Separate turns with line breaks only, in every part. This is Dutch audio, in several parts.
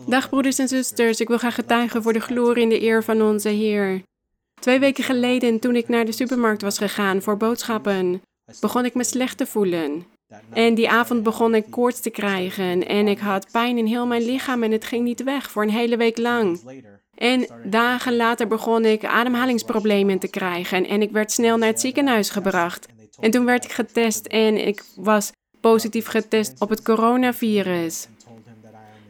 Dag broeders en zusters, ik wil graag getuigen voor de glorie en de eer van onze Heer. Twee weken geleden, toen ik naar de supermarkt was gegaan voor boodschappen, begon ik me slecht te voelen. En die avond begon ik koorts te krijgen en ik had pijn in heel mijn lichaam en het ging niet weg voor een hele week lang. En dagen later begon ik ademhalingsproblemen te krijgen en ik werd snel naar het ziekenhuis gebracht. En toen werd ik getest en ik was positief getest op het coronavirus.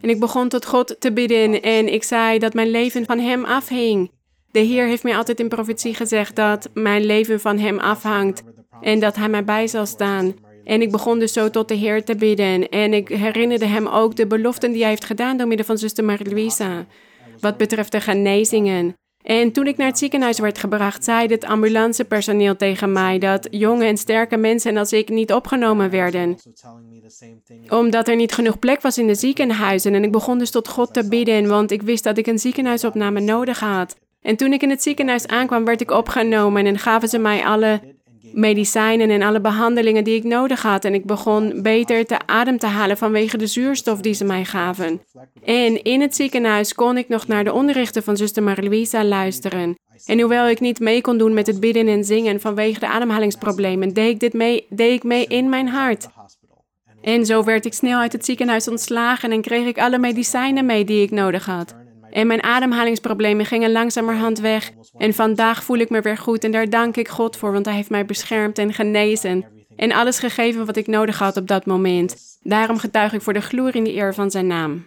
En ik begon tot God te bidden en ik zei dat mijn leven van Hem afhing. De Heer heeft mij altijd in profetie gezegd dat mijn leven van Hem afhangt en dat Hij mij bij zal staan. En ik begon dus zo tot de Heer te bidden. En ik herinnerde Hem ook de beloften die Hij heeft gedaan door middel van zuster Marie-Louisa. Wat betreft de genezingen. En toen ik naar het ziekenhuis werd gebracht, zei het ambulancepersoneel tegen mij dat jonge en sterke mensen als ik niet opgenomen werden. Omdat er niet genoeg plek was in de ziekenhuizen. En ik begon dus tot God te bidden, want ik wist dat ik een ziekenhuisopname nodig had. En toen ik in het ziekenhuis aankwam, werd ik opgenomen en gaven ze mij alle medicijnen en alle behandelingen die ik nodig had. En ik begon beter te adem te halen vanwege de zuurstof die ze mij gaven. En in het ziekenhuis kon ik nog naar de onderrichten van zuster Marie-Louisa luisteren. En hoewel ik niet mee kon doen met het bidden en zingen vanwege de ademhalingsproblemen, deed ik dit mee, deed ik mee in mijn hart. En zo werd ik snel uit het ziekenhuis ontslagen en kreeg ik alle medicijnen mee die ik nodig had. En mijn ademhalingsproblemen gingen langzamerhand weg. En vandaag voel ik me weer goed en daar dank ik God voor, want Hij heeft mij beschermd en genezen. En alles gegeven wat ik nodig had op dat moment. Daarom getuig ik voor de glorie en de eer van Zijn naam.